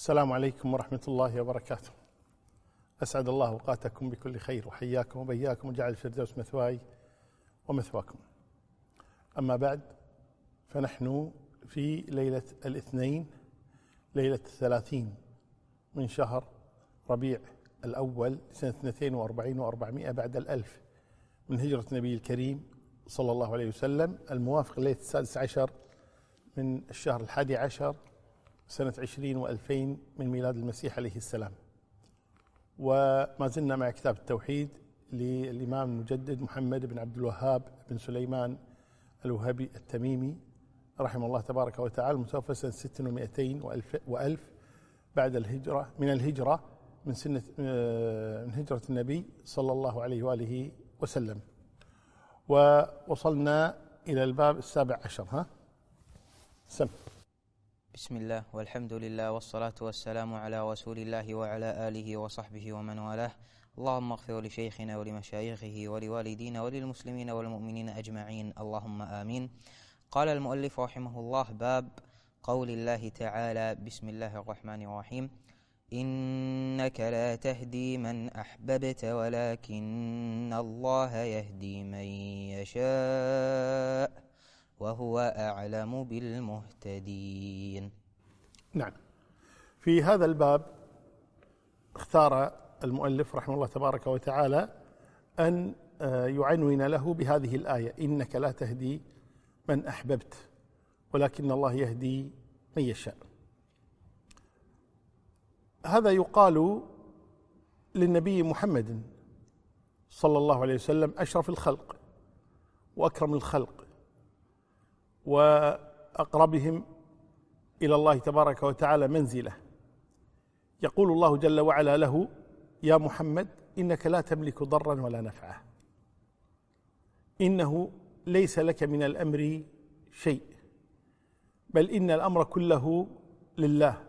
السلام عليكم ورحمة الله وبركاته. أسعد الله أوقاتكم بكل خير وحياكم وبياكم وجعل الفردوس مثواي ومثواكم. أما بعد فنحن في ليلة الاثنين ليلة الثلاثين من شهر ربيع الأول سنة 42 و400 بعد الألف من هجرة النبي الكريم صلى الله عليه وسلم الموافق ليلة السادس عشر من الشهر الحادي عشر سنة عشرين وألفين من ميلاد المسيح عليه السلام. وما زلنا مع كتاب التوحيد للإمام المجدد محمد بن عبد الوهاب بن سليمان الوهابي التميمي رحمه الله تبارك وتعالى المتوفى سنة ست ومائتين وألف, وألف بعد الهجرة من الهجرة من سنة آه، من هجرة النبي صلى الله عليه وآله وسلم. ووصلنا إلى الباب السابع عشر ها؟ سم. بسم الله والحمد لله والصلاة والسلام على رسول الله وعلى آله وصحبه ومن والاه اللهم اغفر لشيخنا ولمشايخه ولوالدينا وللمسلمين والمؤمنين أجمعين اللهم آمين قال المؤلف رحمه الله باب قول الله تعالى بسم الله الرحمن الرحيم إنك لا تهدي من أحببت ولكن الله يهدي من يشاء وهو أعلم بالمهتدين. نعم. في هذا الباب اختار المؤلف رحمه الله تبارك وتعالى أن آه، يعنون له بهذه الآية إنك لا تهدي من أحببت ولكن الله يهدي من يشاء. هذا يقال للنبي محمد صلى الله عليه وسلم أشرف الخلق وأكرم الخلق. وأقربهم إلى الله تبارك وتعالى منزلة. يقول الله جل وعلا له يا محمد إنك لا تملك ضرا ولا نفعا. إنه ليس لك من الأمر شيء بل إن الأمر كله لله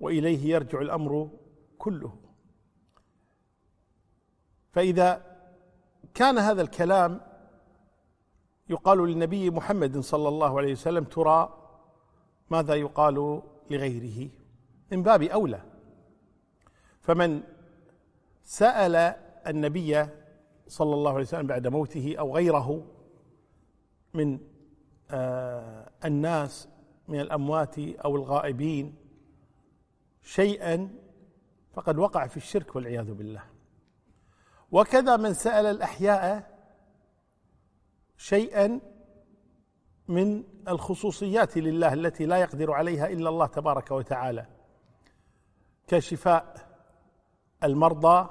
وإليه يرجع الأمر كله. فإذا كان هذا الكلام يقال للنبي محمد صلى الله عليه وسلم ترى ماذا يقال لغيره؟ من باب أولى. فمن سأل النبي صلى الله عليه وسلم بعد موته أو غيره من آه الناس من الأموات أو الغائبين شيئا فقد وقع في الشرك والعياذ بالله. وكذا من سأل الأحياء شيئا من الخصوصيات لله التي لا يقدر عليها إلا الله تبارك وتعالى كشفاء المرضى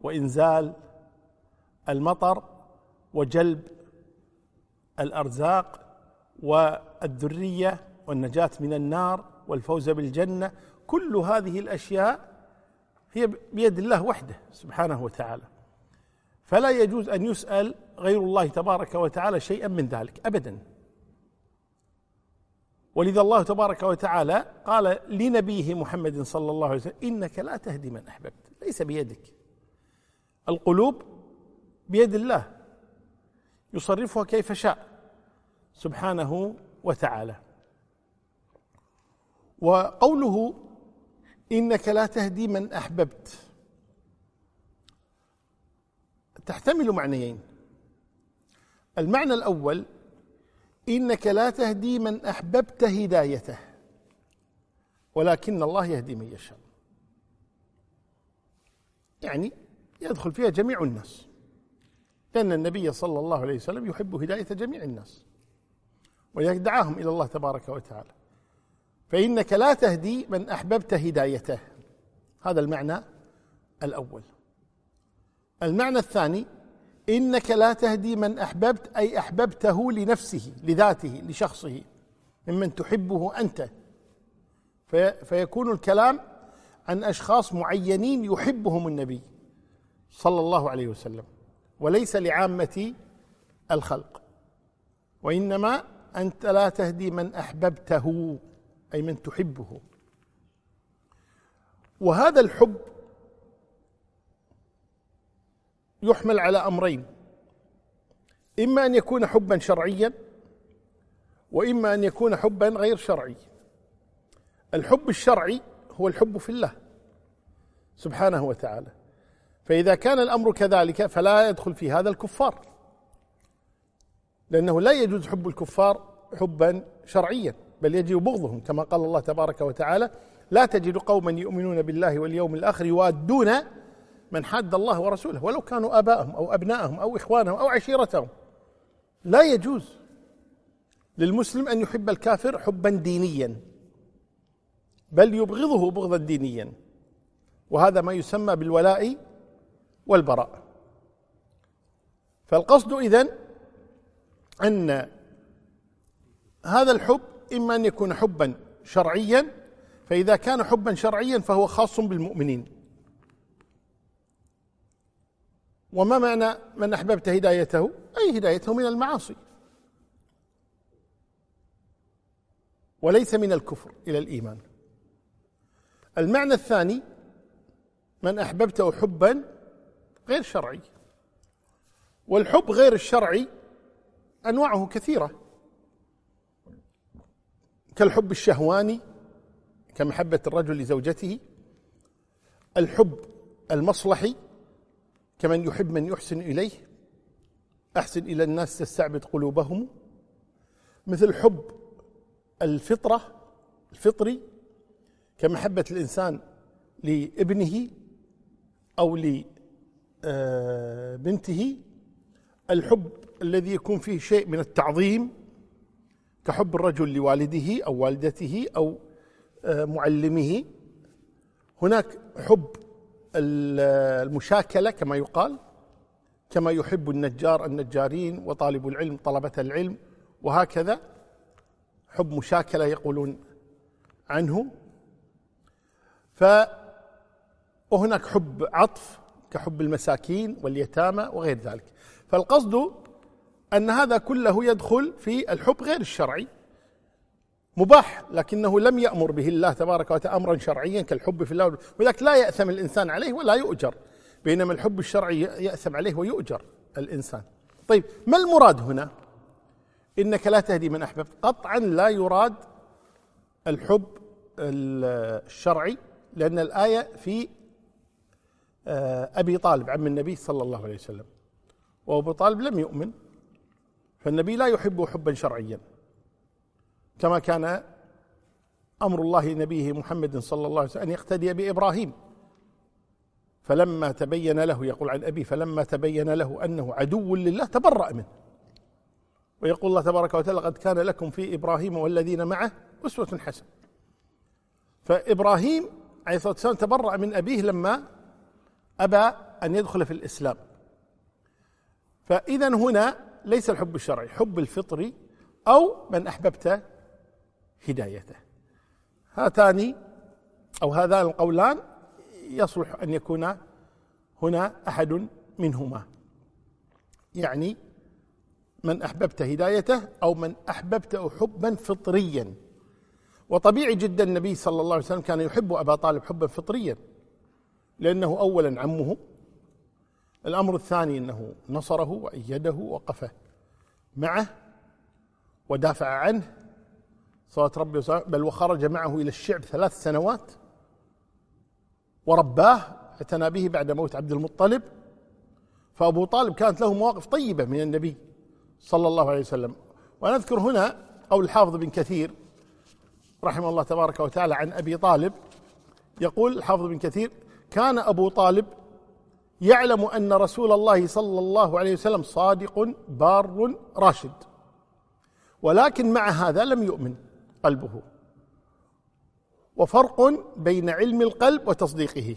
وإنزال المطر وجلب الأرزاق والذرية والنجاة من النار والفوز بالجنة كل هذه الأشياء هي بيد الله وحده سبحانه وتعالى. فلا يجوز أن يسأل غير الله تبارك وتعالى شيئا من ذلك ابدا. ولذا الله تبارك وتعالى قال لنبيه محمد صلى الله عليه وسلم إنك لا تهدي من أحببت ليس بيدك. القلوب بيد الله يصرفها كيف شاء سبحانه وتعالى. وقوله إنك لا تهدي من أحببت تحتمل معنيين. المعنى الأول إنك لا تهدي من أحببت هدايته ولكن الله يهدي من يشاء. يعني يدخل فيها جميع الناس. لأن النبي صلى الله عليه وسلم يحب هداية جميع الناس ويدعاهم إلى الله تبارك وتعالى. فإنك لا تهدي من أحببت هدايته. هذا المعنى الأول. المعنى الثاني إنك لا تهدي من أحببت أي أحببته لنفسه لذاته لشخصه ممن تحبه أنت. في فيكون الكلام عن أشخاص معينين يحبهم النبي صلى الله عليه وسلم وليس لعامة الخلق. وإنما أنت لا تهدي من أحببته أي من تحبه. وهذا الحب يحمل على أمرين. إما أن يكون حبا شرعيا وإما أن يكون حبا غير شرعي. الحب الشرعي هو الحب في الله سبحانه وتعالى. فإذا كان الأمر كذلك فلا يدخل في هذا الكفار لأنه لا يجوز حب الكفار حبا شرعيا بل يجب بغضهم. كما قال الله تبارك وتعالى لا تجد قوما يؤمنون بالله واليوم الآخر يوادون من حاد الله ورسوله ولو كانوا آباءهم أو أبناءهم أو إخوانهم أو عشيرتهم. لا يجوز للمسلم أن يحب الكافر حبا دينيا بل يبغضه بغضا دينيا. وهذا ما يسمى بالولاء والبراء. فالقصد إذن أن هذا الحب إما أن يكون حبا شرعيا فإذا كان حبا شرعيا فهو خاص بالمؤمنين. وما معنى من أحببت هدايته؟ أي هدايته من المعاصي. وليس من الكفر إلى الإيمان. المعنى الثاني من أحببته حبا غير شرعي. والحب غير الشرعي أنواعه كثيرة. كالحب الشهواني كمحبة الرجل لزوجته. الحب المصلحي كمن يحب من يحسن إليه أحسن إلى الناس تستعبد قلوبهم. مثل حب الفطرة الفطري كمحبة الإنسان لابنه أو لبنته الحب الذي يكون فيه شيء من التعظيم كحب الرجل لوالده أو والدته أو معلمه. هناك حب المشاكلة كما يقال كما يحب النجار النجارين وطالب العلم طلبة العلم وهكذا حب مشاكلة يقولون عنه. ف وهناك حب عطف كحب المساكين واليتامى وغير ذلك. فالقصد أن هذا كله يدخل في الحب غير الشرعي. مباح لكنه لم يأمر به الله تبارك وتعالى أمرا شرعيا كالحب في الله ولذلك لا يأثم الإنسان عليه ولا يؤجر بينما الحب الشرعي يأثم عليه ويؤجر الإنسان. طيب ما المراد هنا؟ إنك لا تهدي من أحببت. قطعا لا يراد الحب الشرعي لأن الآية في آه، أبي طالب عم النبي صلى الله عليه وسلم. وأبو طالب لم يؤمن فالنبي لا يحبه حبا شرعيا. كما كان أمر الله نبيه محمد صلى الله عليه وسلم أن يقتدي بإبراهيم. فلما تبين له يقول عن ابي فلما تبين له أنه عدو لله تبرأ منه. ويقول الله تبارك وتعالى قد كان لكم في إبراهيم والذين معه أسوة حسنة. فإبراهيم عليه الصلاة والسلام تبرأ من أبيه لما أبى أن يدخل في الإسلام. فاذا هنا ليس الحب الشرعي حب الفطري أو من أحببت هدايته. هاتان أو هذان القولان يصلح أن يكون هنا أحد منهما. يعني من أحببت هدايته أو من أحببته حبا فطريا. وطبيعي جدا النبي صلى الله عليه وسلم كان يحب أبا طالب حبا فطريا لأنه أولا عمه الأمر الثاني أنه نصره وأيده وقف معه ودافع عنه صلوات ربي وسلامه بل وخرج معه إلى الشعب ثلاث سنوات ورباه اعتنى به بعد موت عبد المطلب. فأبو طالب كانت له مواقف طيبة من النبي صلى الله عليه وسلم. ونذكر هنا قول الحافظ بن كثير رحمه الله تبارك وتعالى عن أبي طالب. يقول الحافظ بن كثير كان أبو طالب يعلم أن رسول الله صلى الله عليه وسلم صادق بار راشد ولكن مع هذا لم يؤمن. قلبه. وفرق بين علم القلب وتصديقه.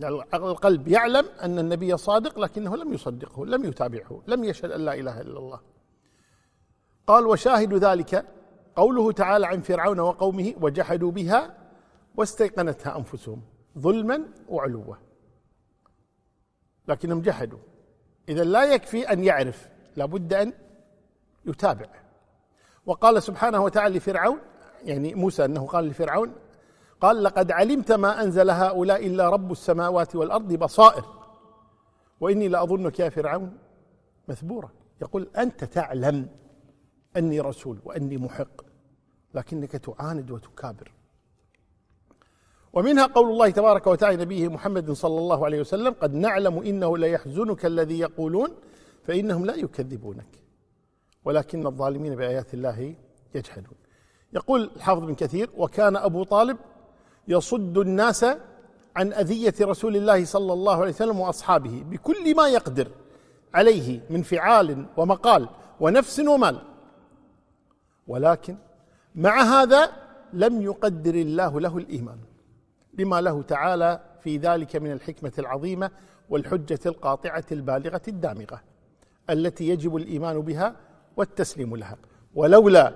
يعني القلب يعلم أن النبي صادق لكنه لم يصدقه لم يتابعه لم يشهد أن لا إله إلا الله. قال وشاهد ذلك قوله تعالى عن فرعون وقومه وجحدوا بها واستيقنتها أنفسهم ظلما وعلوا. لكنهم جحدوا. إذا لا يكفي أن يعرف لابد أن يتابع. وقال سبحانه وتعالى لفرعون يعني موسى أنه قال لفرعون قال لقد علمت ما أنزل هؤلاء إلا رب السماوات والأرض بصائر وإني لأظنك يا فرعون مثبورا. يقول أنت تعلم أني رسول وأني محق لكنك تعاند وتكابر. ومنها قول الله تبارك وتعالى نبيه محمد صلى الله عليه وسلم قد نعلم إنه ليحزنك الذي يقولون فإنهم لا يكذبونك. ولكن الظالمين بآيات الله يجحدون. يقول الحافظ بن كثير وكان أبو طالب يصد الناس عن أذية رسول الله صلى الله عليه وسلم وأصحابه بكل ما يقدر عليه من فعال ومقال ونفس ومال. ولكن مع هذا لم يقدر الله له الإيمان لما له تعالى في ذلك من الحكمة العظيمة والحجة القاطعة البالغة الدامغة التي يجب الإيمان بها والتسليم لها. ولولا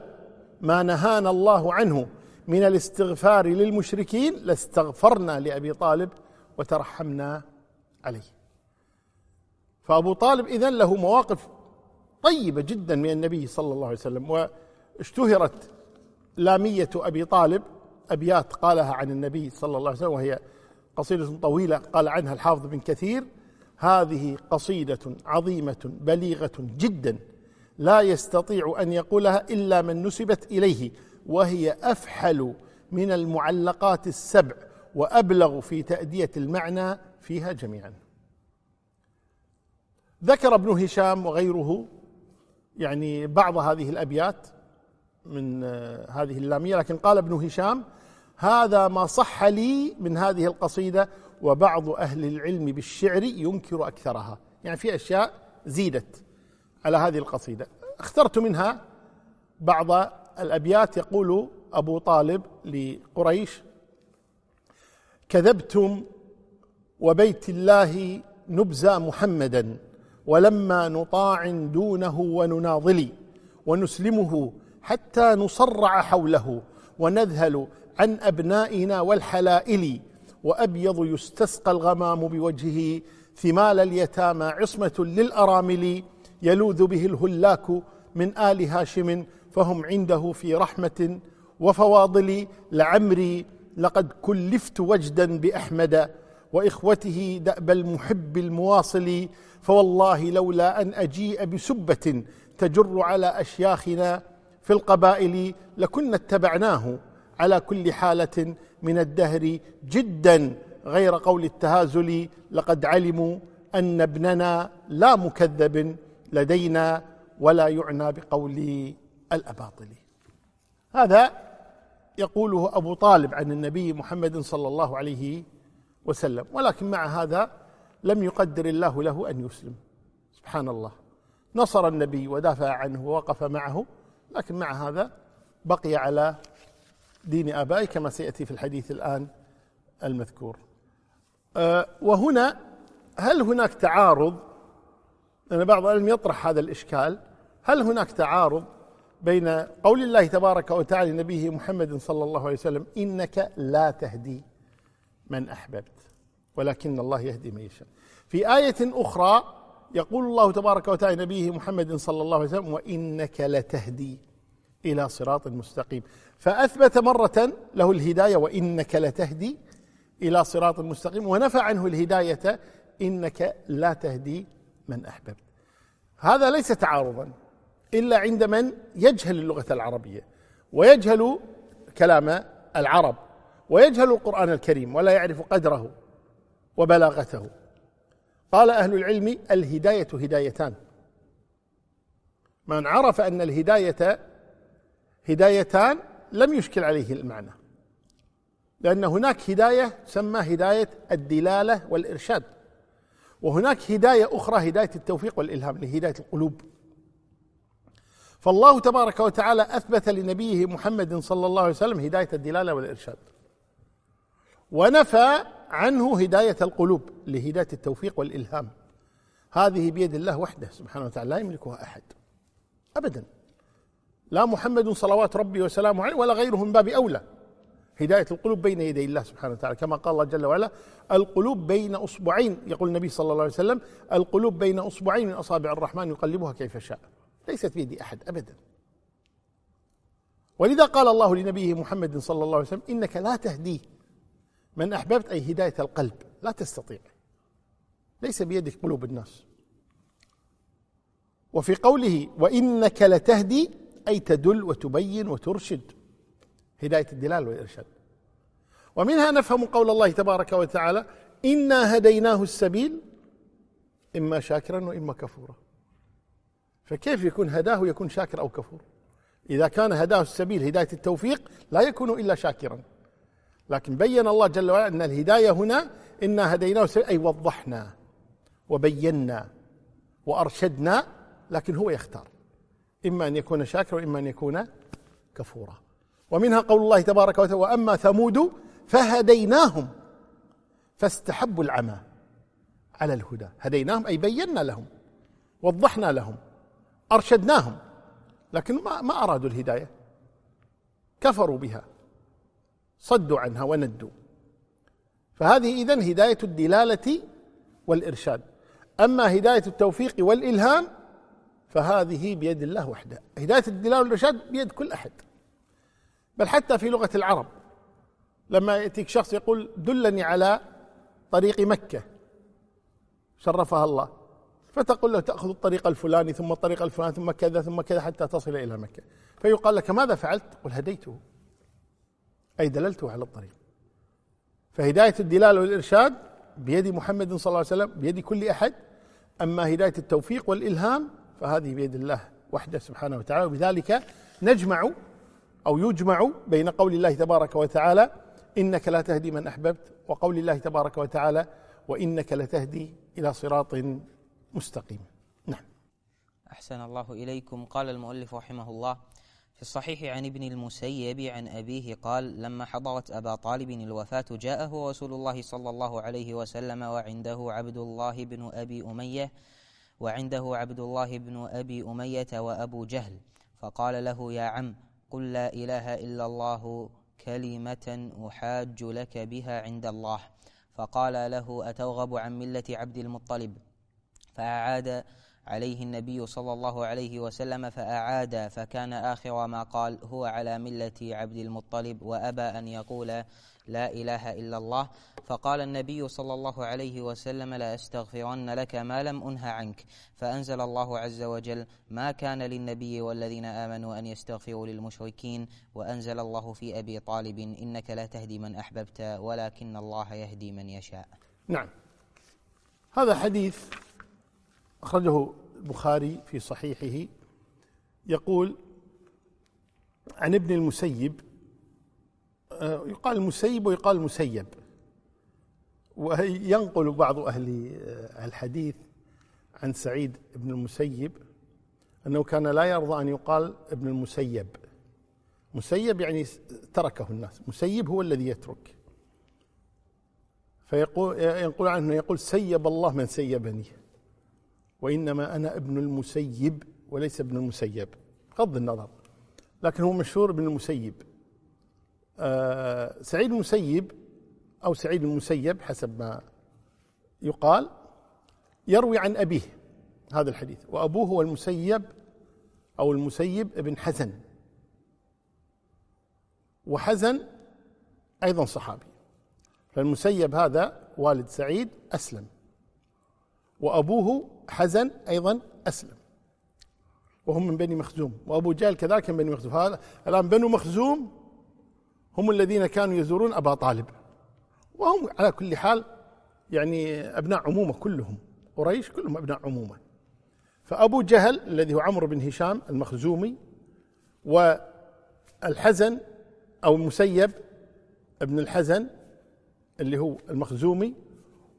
ما نهانا الله عنه من الاستغفار للمشركين لاستغفرنا لأبي طالب وترحمنا عليه. فأبو طالب اذا له مواقف طيبة جدا من النبي صلى الله عليه وسلم واشتهرت لامية أبي طالب. أبيات قالها عن النبي صلى الله عليه وسلم وهي قصيدة طويلة قال عنها الحافظ بن كثير هذه قصيدة عظيمة بليغة جدا لا يستطيع أن يقولها إلا من نسبت إليه وهي أفحل من المعلقات السبع وأبلغ في تأدية المعنى فيها جميعا. ذكر ابن هشام وغيره يعني بعض هذه الأبيات من هذه اللامية لكن قال ابن هشام هذا ما صح لي من هذه القصيدة وبعض أهل العلم بالشعر ينكر أكثرها. يعني في أشياء زيدت. على هذه القصيدة. اخترت منها بعض الأبيات يقول أبو طالب لقريش كذبتم وبيت الله نبزى محمدا ولما نطاع دونه ونناضل ونسلمه حتى نصرع حوله ونذهل عن أبنائنا والحلائل وأبيض يستسقى الغمام بوجهه ثمال اليتامى عصمة للأرامل يلوذ به الهلاك من آل هاشم فهم عنده في رحمة وفواضل. لعمري لقد كلفت وجدا بأحمد وإخوته دأب المحب المواصل. فوالله لولا أن أجيء بسبة تجر على أشياخنا في القبائل لكنا اتبعناه على كل حالة من الدهر. جدا غير قول التهازل لقد علموا أن ابننا لا مكذب. لدينا ولا يعنى بقول الأباطل. هذا يقوله أبو طالب عن النبي محمد صلى الله عليه وسلم ولكن مع هذا لم يقدر الله له أن يسلم. سبحان الله. نصر النبي ودافع عنه ووقف معه لكن مع هذا بقي على دين ابائه كما سيأتي في الحديث الآن المذكور. أه وهنا هل هناك تعارض لأن بعض العلم يطرح هذا الإشكال. هل هناك تعارض بين قول الله تبارك وتعالى لنبيه محمد صلى الله عليه وسلم إنك لا تهدي من أحببت ولكن الله يهدي من يشاء. في آية أخرى يقول الله تبارك وتعالى نبيه محمد صلى الله عليه وسلم وإنك لتهدي إلى صراط مستقيم. فأثبت مرة له الهداية وإنك لتهدي إلى صراط مستقيم ونفى عنه الهداية إنك لا تهدي من أحببت. هذا ليس تعارضا إلا عند من يجهل اللغة العربية ويجهل كلام العرب ويجهل القرآن الكريم ولا يعرف قدره وبلاغته. قال أهل العلم الهداية هدايتان. من عرف أن الهداية هدايتان لم يشكل عليه المعنى لأن هناك هداية تسمى هداية الدلالة والإرشاد. وهناك هداية أخرى هداية التوفيق والإلهام لهداية القلوب. فالله تبارك وتعالى أثبت لنبيه محمد صلى الله عليه وسلم هداية الدلالة والإرشاد. ونفى عنه هداية القلوب لهداية التوفيق والإلهام. هذه بيد الله وحده سبحانه وتعالى لا يملكها أحد. أبدا. لا محمد صلوات ربي وسلامه عليه ولا غيره من باب أولى. هداية القلوب بين يدي الله سبحانه وتعالى. كما قال الله جل وعلا القلوب بين أصبعين. يقول النبي صلى الله عليه وسلم القلوب بين أصبعين من أصابع الرحمن يقلبها كيف شاء. ليست بيد أحد أبدا. ولذا قال الله لنبيه محمد صلى الله عليه وسلم إنك لا تهدي من أحببت أي هداية القلب. لا تستطيع. ليس بيدك قلوب الناس. وفي قوله وإنك لتهدي أي تدل وتبين وترشد. هداية الدلال والإرشاد. ومنها نفهم قول الله تبارك وتعالى إنا هديناه السبيل إما شاكرا وإما كفورا. فكيف يكون هداه يكون شاكر أو كفور؟ إذا كان هداه السبيل هداية التوفيق لا يكون إلا شاكرا. لكن بين الله جل وعلا أن الهداية هنا إنا هديناه السبيل أي وضحنا وبينا وأرشدنا لكن هو يختار. إما أن يكون شاكرا وإما أن يكون كفورا. ومنها قول الله تبارك وتعالى وأما ثمود فهديناهم فاستحبوا العمى على الهدى. هديناهم أي بينا لهم وضحنا لهم أرشدناهم لكن ما ما أرادوا الهداية. كفروا بها صدوا عنها وندوا. فهذه إذن هداية الدلالة والإرشاد. أما هداية التوفيق والإلهام فهذه بيد الله وحده. هداية الدلالة والإرشاد بيد كل أحد. بل حتى في لغة العرب. لما يأتيك شخص يقول دلني على طريق مكة شرفها الله. فتقول له تأخذ الطريق الفلاني ثم الطريق الفلاني ثم كذا ثم كذا حتى تصل إلى مكة. فيقال لك ماذا فعلت؟ قل هديته. أي دللته على الطريق. فهداية الدلاله والإرشاد بيد محمد صلى الله عليه وسلم بيد كل أحد. أما هداية التوفيق والإلهام فهذه بيد الله وحده سبحانه وتعالى. وبذلك نجمع أو يجمع بين قول الله تبارك وتعالى إنك لا تهدي من أحببت وقول الله تبارك وتعالى وإنك لتهدي إلى صراط مستقيم. نعم. أحسن الله إليكم. قال المؤلف رحمه الله في الصحيح عن ابن المسيب عن أبيه قال لما حضرت أبا طالب الوفاة جاءه رسول الله صلى الله عليه وسلم وعنده عبد الله بن أبي أمية وعنده عبد الله بن أبي أمية وأبو جهل فقال له يا عم قل لا إله إلا الله كلمة أحاج لك بها عند الله فقال له أترغب عن ملة عبد المطلب فأعاد عليه النبي صلى الله عليه وسلم فأعاد فكان آخر ما قال هو على ملة عبد المطلب وأبى أن يقول لا إله إلا الله. فقال النبي صلى الله عليه وسلم لا أستغفرن لك ما لم أنه عنك. فأنزل الله عز وجل ما كان للنبي والذين آمنوا أن يستغفروا للمشركين. وأنزل الله في أبي طالب إنك لا تهدي من أحببت ولكن الله يهدي من يشاء. نعم. هذا حديث أخرجه البخاري في صحيحه. يقول عن ابن المسيب يقال المسيب ويقال المسيب وينقل بعض أهل آه، الحديث عن سعيد بن المسيب أنه كان لا يرضى أن يقال ابن المسيب. مسيب يعني تركه الناس. مسيب هو الذي يترك. فيقول ينقل عنه يقول سيب الله من سيبني وإنما أنا ابن المسيب وليس ابن المسيب. بغض النظر لكن هو مشهور ابن المسيب. آه سعيد المسيب أو سعيد المسيب حسب ما يقال يروي عن أبيه هذا الحديث وأبوه هو المسيب أو المسيب ابن حزن. وحزن أيضا صحابي. فالمسيب هذا والد سعيد أسلم. وأبوه حزن أيضا أسلم. وهم من بني مخزوم. وأبو جهل كذلك من بني مخزوم. هذا الآن بنو مخزوم هم الذين كانوا يزورون أبا طالب. وهم على كل حال يعني أبناء عمومة كلهم. قريش كلهم أبناء عمومة. فأبو جهل الذي هو عمرو بن هشام المخزومي والحزن أو المسيب ابن الحزن اللي هو المخزومي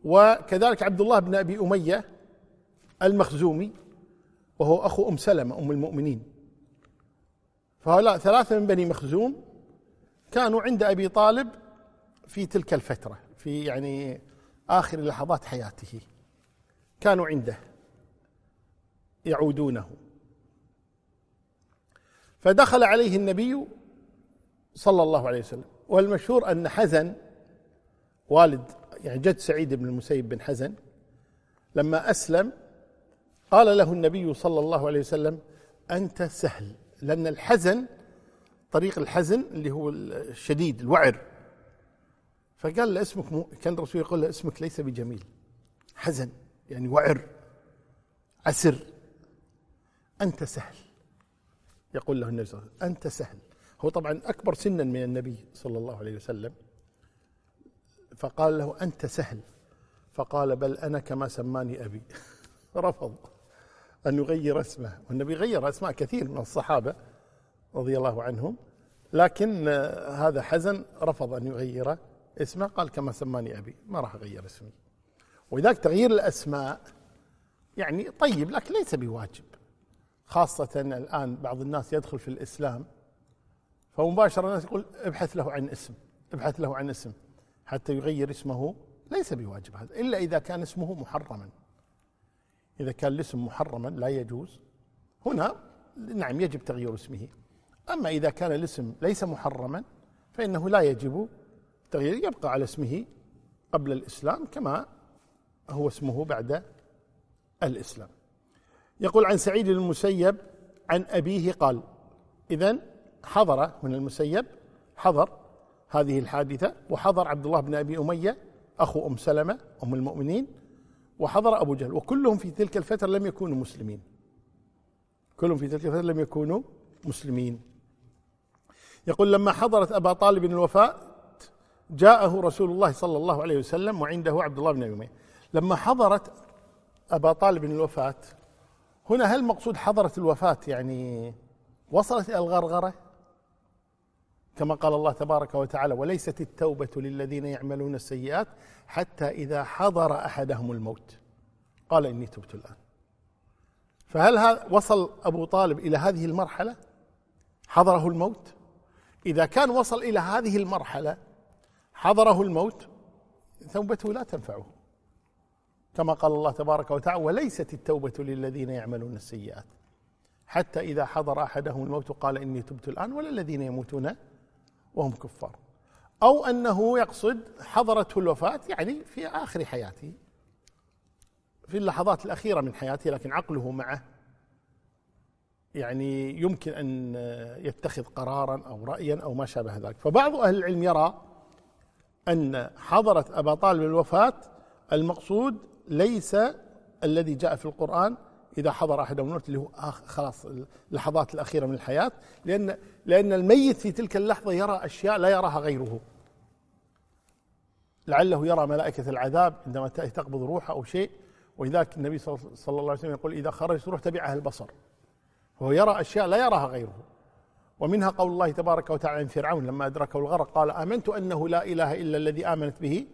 وكذلك عبد الله بن أبي أمية المخزومي وهو أخو أم سلمة أم المؤمنين. فهؤلاء ثلاثة من بني مخزوم كانوا عند أبي طالب في تلك الفترة في يعني آخر لحظات حياته. كانوا عنده. يعودونه. فدخل عليه النبي صلى الله عليه وسلم. والمشهور أن حزن والد يعني جد سعيد بن المسيب بن حزن لما أسلم قال له النبي صلى الله عليه وسلم أنت سهل لأن الحزن طريق الحزن اللي هو الشديد الوعر. فقال له اسمك م... كان الرسول يقول له اسمك ليس بجميل. حزن يعني وعر عسر. أنت سهل. يقول له النبي صلى الله عليه وسلم أنت سهل. هو طبعا أكبر سنا من النبي صلى الله عليه وسلم. فقال له أنت سهل. فقال بل أنا كما سماني أبي. رفض أن يغير اسمه. والنبي غير أسماء كثير من الصحابة. رضي الله عنهم. لكن هذا حزن رفض أن يغير اسمه. قال كما سماني أبي ما راح أغير اسمي. ولذلك تغيير الأسماء يعني طيب لكن ليس بواجب. خاصة الآن بعض الناس يدخل في الإسلام فمباشرة الناس يقول ابحث له عن اسم ابحث له عن اسم. حتى يغير اسمه ليس بواجب هذا إلا إذا كان اسمه محرما. إذا كان الاسم محرما لا يجوز. هنا نعم يجب تغيير اسمه. أما إذا كان الاسم ليس محرما فإنه لا يجب تغيير يبقى على اسمه قبل الإسلام كما هو اسمه بعد الإسلام. يقول عن سعيد المسيب عن أبيه قال إذا حضر من المسيب حضر هذه الحادثة وحضر عبد الله بن أبي أمية أخو أم سلمة أم المؤمنين وحضر أبو جهل وكلهم في تلك الفترة لم يكونوا مسلمين. كلهم في تلك الفترة لم يكونوا مسلمين. يقول لما حضرت أبا طالب الوفاة جاءه رسول الله صلى الله عليه وسلم وعنده عبد الله بن أبي لما حضرت أبا طالب الوفاة هنا هل مقصود حضرت الوفاة يعني وصلت إلى الغرغرة؟ كما قال الله تبارك وتعالى وليست التوبة للذين يعملون السيئات حتى إذا حضر أحدهم الموت. قال إني تبت الآن. فهل وصل أبو طالب إلى هذه المرحلة؟ حضره الموت؟ إذا كان وصل إلى هذه المرحلة حضره الموت توبته لا تنفعه. كما قال الله تبارك وتعالى وليست التوبة للذين يعملون السيئات. حتى إذا حضر أحدهم الموت قال إني تبت الآن ولا الذين يموتون وهم كفار. أو أنه يقصد حضرته الوفاة يعني في آخر حياته في اللحظات الأخيرة من حياته لكن عقله معه يعني يمكن أن يتخذ قرارا أو رأيا أو ما شابه ذلك. فبعض أهل العلم يرى أن حضرة أبا طالب الوفاة المقصود ليس الذي جاء في القرآن إذا حضر أحدهم الموت اللي هو خلاص اللحظات الأخيرة من الحياة. لأن لأن الميت في تلك اللحظة يرى أشياء لا يراها غيره. لعله يرى ملائكة العذاب عندما تقبض روحه أو شيء. ولذلك النبي صلى الله عليه وسلم يقول إذا خرجت روح تبعها البصر. فهو يرى أشياء لا يراها غيره. ومنها قول الله تبارك وتعالى عن فرعون لما أدركه الغرق قال آمنت أنه لا إله إلا الذي آمنت به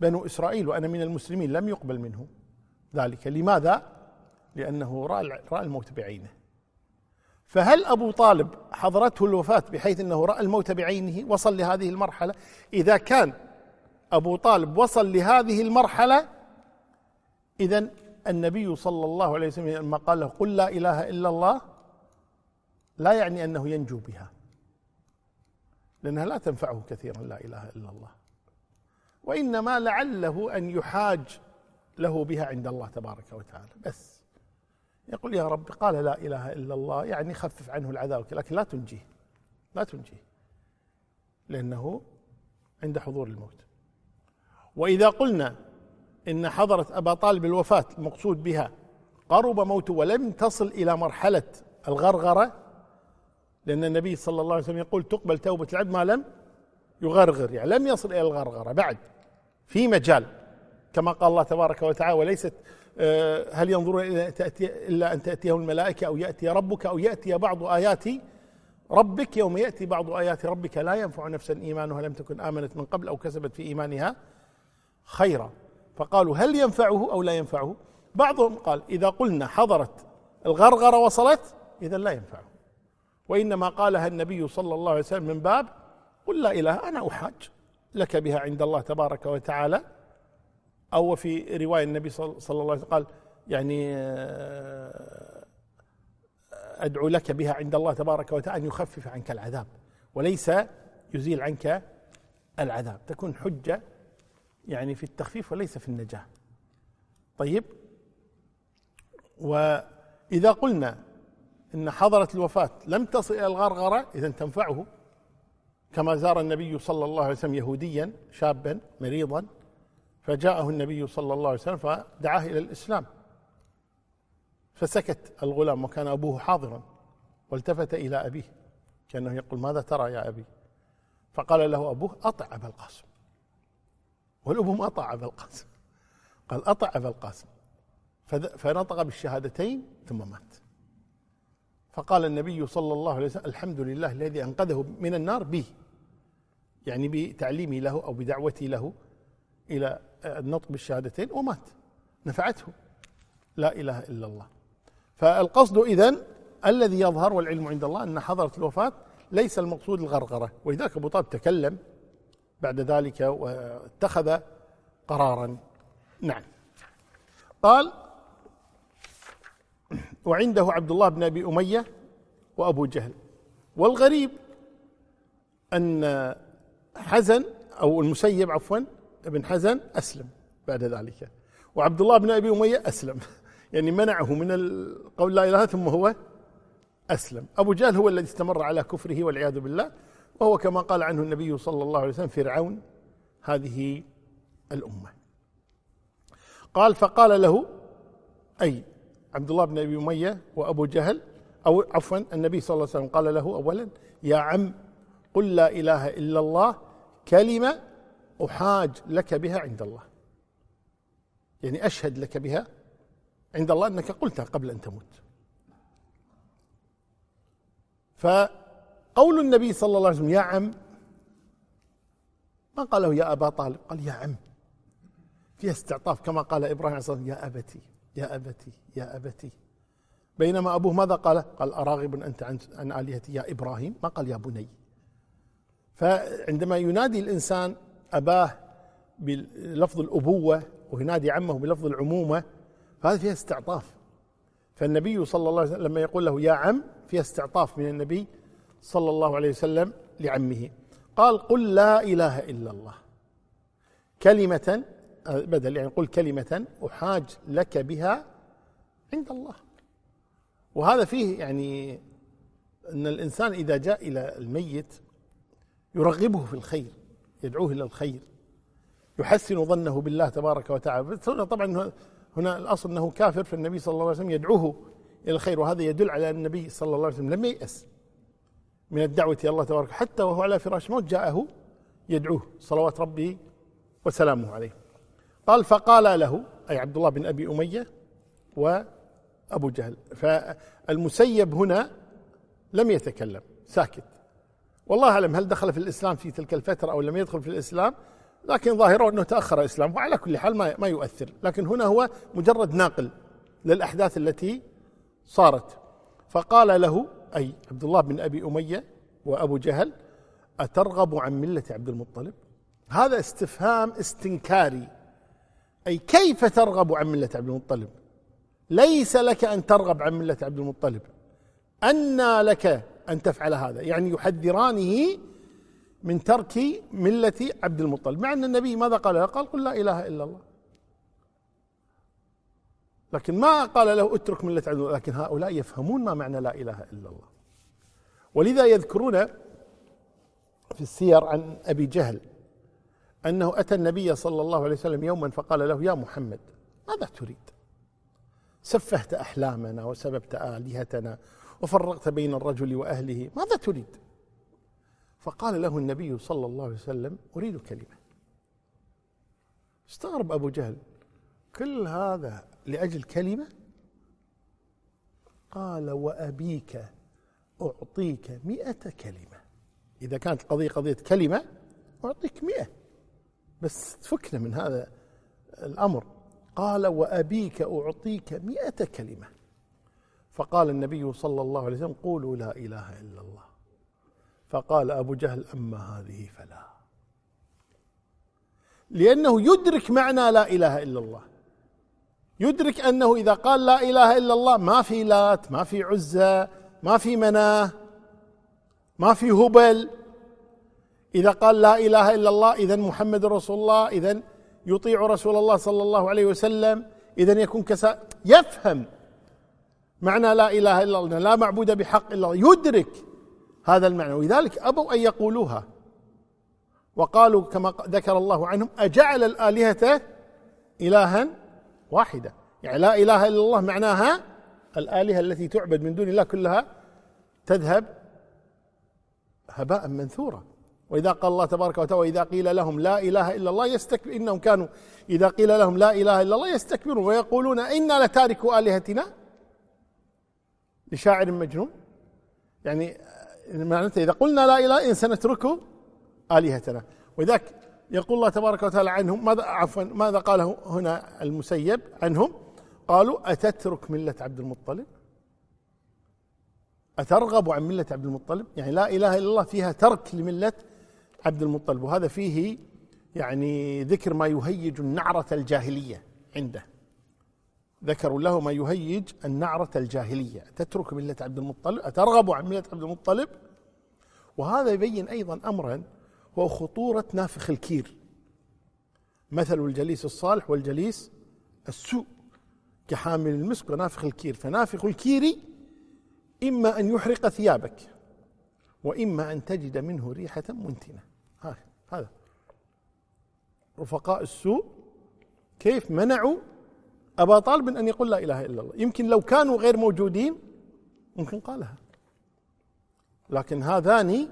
بنو إسرائيل وأنا من المسلمين لم يقبل منه. ذلك لماذا؟ لأنه رأى رأى الموت بعينه. فهل أبو طالب حضرته الوفاة بحيث أنه رأى الموت بعينه وصل لهذه المرحلة؟ إذا كان أبو طالب وصل لهذه المرحلة إذا النبي صلى الله عليه وسلم لما قال له قل لا إله إلا الله لا يعني أنه ينجو بها. لأنها لا تنفعه كثيرا لا إله إلا الله. وإنما لعله أن يحاج له بها عند الله تبارك وتعالى. بس. يقول يا رب قال لا إله إلا الله يعني خفف عنه العذاب لكن لا تنجيه. لا تنجيه. لأنه عند حضور الموت. وإذا قلنا إن حضرة أبا طالب الوفاة المقصود بها قرب موته ولم تصل إلى مرحلة الغرغرة لأن النبي صلى الله عليه وسلم يقول تقبل توبة العبد ما لم يغرغر يعني لم يصل إلى الغرغرة بعد في مجال كما قال الله تبارك وتعالى وليست آه، هل ينظرون إلى تأتي إلا أن تأتيهم الملائكة أو يأتي ربك أو يأتي بعض آيات ربك يوم يأتي بعض آيات ربك لا ينفع نفسا إيمانها لم تكن آمنت من قبل أو كسبت في إيمانها خيرا. فقالوا هل ينفعه أو لا ينفعه؟ بعضهم قال إذا قلنا حضرت الغرغرة وصلت إذا لا ينفعه. وإنما قالها النبي صلى الله عليه وسلم من باب قل لا إله أنا أحاج لك بها عند الله تبارك وتعالى. أو في رواية النبي صلى الله عليه وسلم قال يعني آه، أدعو لك بها عند الله تبارك وتعالى أن يخفف عنك العذاب وليس يزيل عنك العذاب. تكون حجة يعني في التخفيف وليس في النجاة. طيب؟ وإذا قلنا إن حضرة الوفاة لم تصل إلى الغرغرة إذا تنفعه. كما زار النبي صلى الله عليه وسلم يهوديا شابا مريضا فجاءه النبي صلى الله عليه وسلم فدعاه إلى الإسلام. فسكت الغلام وكان أبوه حاضرا والتفت إلى أبيه كأنه يقول ماذا ترى يا أبي؟ فقال له أبوه أطع أبا القاسم. والأبو ما أطاع أبا القاسم. قال أطع أبا القاسم. فنطق بالشهادتين ثم مات. فقال النبي صلى الله عليه وسلم الحمد لله الذي أنقذه من النار به. يعني بتعليمي له أو بدعوتي له إلى النطق بالشهادتين ومات. نفعته. لا إله إلا الله. فالقصد إذن الذي يظهر والعلم عند الله أن حضرة الوفاة ليس المقصود الغرغرة. ولذلك أبو طالب تكلم بعد ذلك واتخذ قرارا. نعم. قال وعنده عبد الله بن أبي أمية وأبو جهل. والغريب أن حزن أو المسيب عفوا ابن حزن أسلم بعد ذلك. وعبد الله بن أبي أمية أسلم. يعني منعه من القول لا إله ثم هو أسلم. أبو جهل هو الذي استمر على كفره والعياذ بالله وهو كما قال عنه النبي صلى الله عليه وسلم فرعون هذه الأمة. قال فقال له أي عبد الله بن أبي أمية وأبو جهل أو عفوا النبي صلى الله عليه وسلم قال له اولا يا عم قل لا إله إلا الله كلمة أحاج لك بها عند الله. يعني أشهد لك بها عند الله أنك قلتها قبل أن تموت. فقول النبي صلى الله عليه وسلم يا عم ما قال له يا أبا طالب قال يا عم فيها استعطاف كما قال إبراهيم عليه الصلاة والسلام يا أبتي. يا أبتي يا أبتي. بينما أبوه ماذا قال؟ قال أراغب أنت عن آلهتي يا إبراهيم. ما قال يا بني؟ فعندما ينادي الإنسان أباه بلفظ الأبوة وينادي عمه بلفظ العمومة فهذا فيها استعطاف. فالنبي صلى الله عليه وسلم لما يقول له يا عم فيها استعطاف من النبي صلى الله عليه وسلم لعمه. قال قل لا إله إلا الله. كلمة بدل يعني قل كلمة أحاج لك بها عند الله. وهذا فيه يعني أن الإنسان إذا جاء إلى الميت يرغبه في الخير يدعوه إلى الخير يحسن ظنه بالله تبارك وتعالى. طبعا هنا الأصل أنه كافر فالنبي صلى الله عليه وسلم يدعوه إلى الخير وهذا يدل على أن النبي صلى الله عليه وسلم لم ييأس من الدعوة إلى الله تبارك حتى وهو على فراش موت جاءه يدعوه صلوات ربه وسلامه عليه. قال فقال له أي عبد الله بن أبي أمية وأبو جهل فالمسيب هنا لم يتكلم ساكت. والله أعلم هل دخل في الإسلام في تلك الفترة أو لم يدخل في الإسلام لكن ظاهره أنه تأخر الإسلام وعلى كل حال ما, ما يؤثر. لكن هنا هو مجرد ناقل للأحداث التي صارت. فقال له أي عبد الله بن أبي أمية وأبو جهل أترغب عن ملة عبد المطلب؟ هذا استفهام استنكاري. أي كيف ترغب عن ملة عبد المطلب؟ ليس لك أن ترغب عن ملة عبد المطلب. أنى لك أن تفعل هذا يعني يحذرانه من ترك ملة عبد المطلب. مع أن النبي ماذا قال له؟ قال قل لا إله إلا الله. لكن ما قال له اترك ملة عبد المطلب؟ لكن هؤلاء يفهمون ما معنى لا إله إلا الله. ولذا يذكرون في السير عن أبي جهل أنه أتى النبي صلى الله عليه وسلم يوما فقال له يا محمد ماذا تريد؟ سفهت أحلامنا وسببت آلهتنا وفرقت بين الرجل وأهله ماذا تريد؟ فقال له النبي صلى الله عليه وسلم أريد كلمة. استغرب أبو جهل كل هذا لأجل كلمة؟ قال وأبيك أعطيك مئة كلمة. إذا كانت القضية قضية كلمة أعطيك مئة. بس تفكنا من هذا الأمر. قال وأبيك أعطيك مئة كلمة. فقال النبي صلى الله عليه وسلم قولوا لا إله إلا الله. فقال أبو جهل أما هذه فلا. لأنه يدرك معنى لا إله إلا الله. يدرك أنه إذا قال لا إله إلا الله ما في لات ما في عزة ما في مناة ما في هبل إذا قال لا إله إلا الله إذا محمد رسول الله إذا يطيع رسول الله صلى الله عليه وسلم إذا يكون كسا يفهم معنى لا إله إلا الله لا معبود بحق إلا الله يدرك هذا المعنى. ولذلك أبوا أن يقولوها. وقالوا كما ذكر الله عنهم أجعل الآلهة إلها واحدة. يعني لا إله إلا الله معناها الآلهة التي تعبد من دون الله كلها تذهب هباء منثورا. وإذا قال الله تبارك وتعالى وإذا قيل لهم لا إله إلا الله يستكبر إنهم كانوا إذا قيل لهم لا إله إلا الله يستكبرون ويقولون إنا لتاركوا آلهتنا. لشاعر مجنون. يعني معناته إذا قلنا لا إله إن سنترك آلهتنا. وذاك يقول الله تبارك وتعالى عنهم ماذا عفوا ماذا قاله هنا المسيب عنهم؟ قالوا أتترك ملة عبد المطلب؟ أترغب عن ملة عبد المطلب؟ يعني لا إله إلا الله فيها ترك لملة عبد المطلب وهذا فيه يعني ذكر ما يهيج النعرة الجاهلية عنده. ذكروا له ما يهيج النعرة الجاهلية. تترك ملة عبد المطلب؟ أترغب عن ملة عبد المطلب؟ وهذا يبين أيضا أمرا هو خطورة نافخ الكير. مثل الجليس الصالح والجليس السوء كحامل المسك ونافخ الكير. فنافخ الكير إما أن يحرق ثيابك وإما أن تجد منه ريحة منتنة. هذا. رفقاء السوء كيف منعوا أبا طالب من أن يقول لا إله إلا الله؟ يمكن لو كانوا غير موجودين ممكن قالها. لكن هذان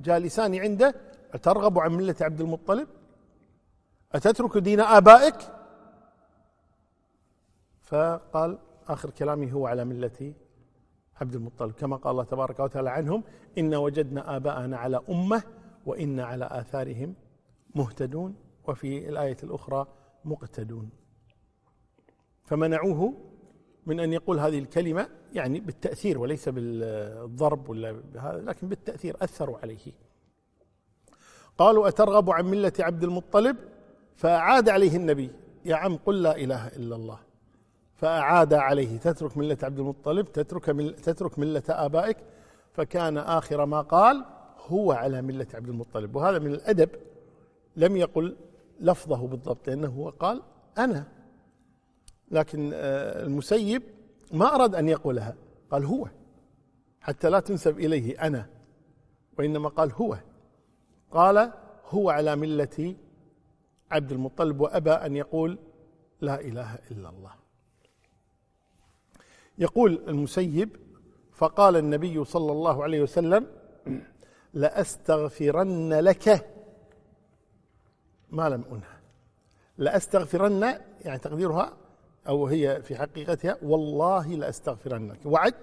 جالسان عنده أترغب عن ملة عبد المطلب؟ أتترك دين آبائك؟ فقال آخر كلامي هو على ملة عبد المطلب كما قال الله تبارك وتعالى عنهم إن وجدنا آباءنا على أمة وإن على آثارهم مهتدون وفي الآية الأخرى مقتدون. فمنعوه من أن يقول هذه الكلمة يعني بالتأثير وليس بالضرب ولا بهذا لكن بالتأثير أثروا عليه. قالوا أترغب عن ملة عبد المطلب؟ فأعاد عليه النبي يا عم قل لا إله إلا الله. فأعاد عليه تترك ملة عبد المطلب تترك تترك ملة آبائك. فكان آخر ما قال هو على ملة عبد المطلب وهذا من الأدب لم يقل لفظه بالضبط لأنه هو قال أنا. لكن آه، المسيب ما أراد أن يقولها قال هو. حتى لا تنسب إليه أنا وإنما قال هو. قال هو على ملة عبد المطلب وأبى أن يقول لا إله إلا الله. يقول المسيب فقال النبي صلى الله عليه وسلم لأستغفرن لك. ما لم أنهى. لأستغفرن يعني تقديرها أو هي في حقيقتها والله لأستغفرن لك وعد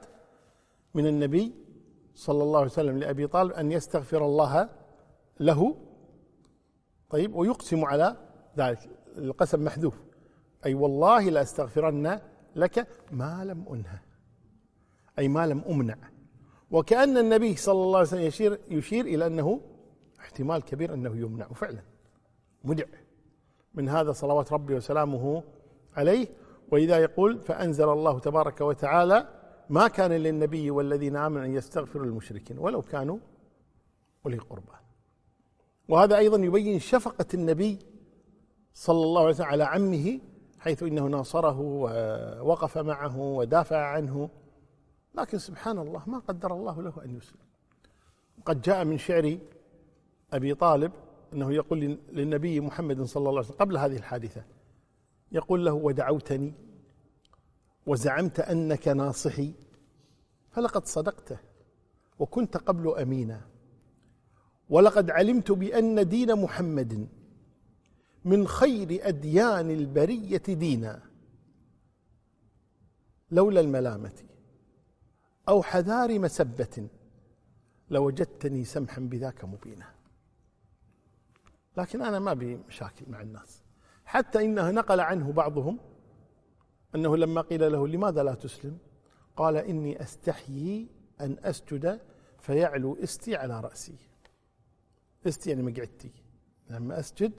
من النبي صلى الله عليه وسلم لأبي طالب أن يستغفر الله له. طيب ويقسم على ذلك. القسم محذوف. أي والله لأستغفرن لك. ما لم أنهى. أي ما لم أمنع. وكأن النبي صلى الله عليه وسلم يشير, يشير إلى أنه احتمال كبير أنه يمنع. وفعلا مدع. من هذا صلوات ربي وسلامه عليه. وإذا يقول فأنزل الله تبارك وتعالى ما كان للنبي والذين آمنوا أن يستغفروا للمشركين ولو كانوا أولي قربى. وهذا أيضا يبين شفقة النبي صلى الله عليه وسلم على عمه حيث إنه ناصره ووقف معه ودافع عنه. لكن سبحان الله ما قدر الله له أن يسلم. قد جاء من شعر أبي طالب أنه يقول للنبي محمد صلى الله عليه وسلم قبل هذه الحادثة يقول له ودعوتني وزعمت أنك ناصحي فلقد صدقت وكنت قبل أمينا ولقد علمت بأن دين محمد من خير أديان البرية دينا لولا الملامة. أو حذار مسبة. لوجدتني سمحا بذاك مبينا. لكن أنا ما بي مشاكل مع الناس. حتى إنه نقل عنه بعضهم أنه لما قيل له لماذا لا تسلم؟ قال إني أستحيي أن أسجد فيعلو إستي على رأسي. إستي يعني مقعدتي. لما أسجد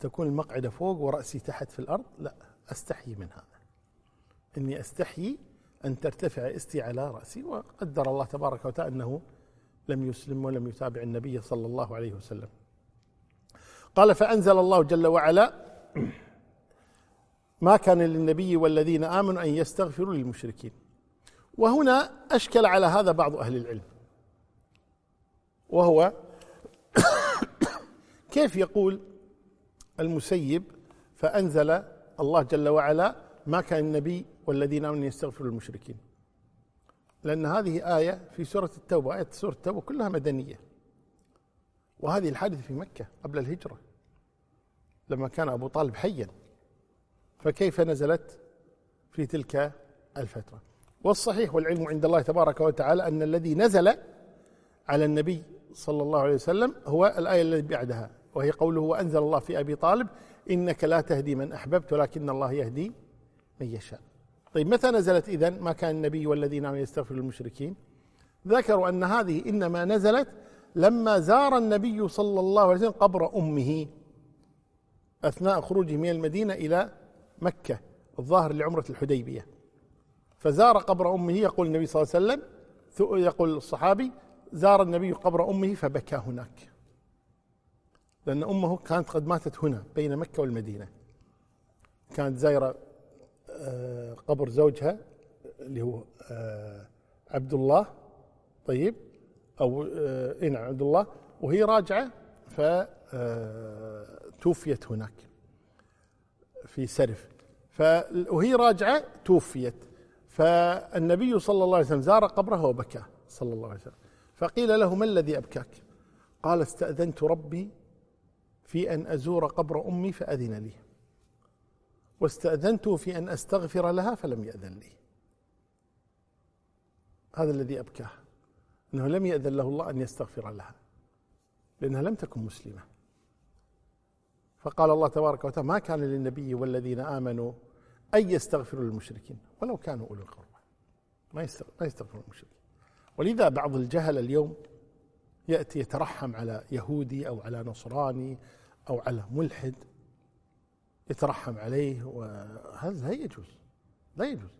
تكون المقعدة فوق ورأسي تحت في الأرض؟ لا أستحيي من هذا. إني أستحيي أن ترتفع استي على رأسي وقدر الله تبارك وتعالى أنه لم يسلم ولم يتابع النبي صلى الله عليه وسلم. قال فأنزل الله جل وعلا ما كان للنبي والذين آمنوا أن يستغفروا للمشركين. وهنا أشكل على هذا بعض أهل العلم. وهو كيف يقول المسيب فأنزل الله جل وعلا ما كان النبي والذين آمنوا يستغفروا للمشركين. لأن هذه آية في سورة التوبة آية سورة التوبة كلها مدنية. وهذه الحادثة في مكة قبل الهجرة لما كان أبو طالب حيا. فكيف نزلت في تلك الفترة؟ والصحيح والعلم عند الله تبارك وتعالى أن الذي نزل على النبي صلى الله عليه وسلم هو الآية التي بعدها وهي قوله وأنزل الله في أبي طالب إنك لا تهدي من أحببت ولكن الله يهدي من يشاء. طيب متى نزلت إذن ما كان النبي والذين آمنوا يستغفروا للمشركين؟ ذكروا أن هذه إنما نزلت لما زار النبي صلى الله عليه وسلم قبر أمه أثناء خروجه من المدينة إلى مكة الظاهر لعمرة الحديبية. فزار قبر أمه يقول النبي صلى الله عليه وسلم يقول الصحابي زار النبي قبر أمه فبكى هناك. لأن أمه كانت قد ماتت هنا بين مكة والمدينة. كانت زايرة آه، قبر زوجها اللي هو آه، عبد الله طيب أو إيه نعم عبد الله وهي راجعة فتوفيت هناك في سرف. وهي راجعة توفيت. فالنبي صلى الله عليه وسلم زار قبره وبكى صلى الله عليه وسلم. فقيل له ما الذي أبكاك؟ قال استأذنت ربي في أن أزور قبر أمي فأذن لي. واستأذنته في أن أستغفر لها فلم يأذن لي. هذا الذي أبكاه أنه لم يأذن له الله أن يستغفر لها لأنها لم تكن مسلمة. فقال الله تبارك وتعالى ما كان للنبي والذين آمنوا أن يستغفروا للمشركين ولو كانوا أولي القربى. ما ما يستغفروا للمشركين ولذا بعض الجهل اليوم يأتي يترحم على يهودي أو على نصراني أو على ملحد يترحم عليه وهذا لا يجوز لا يجوز.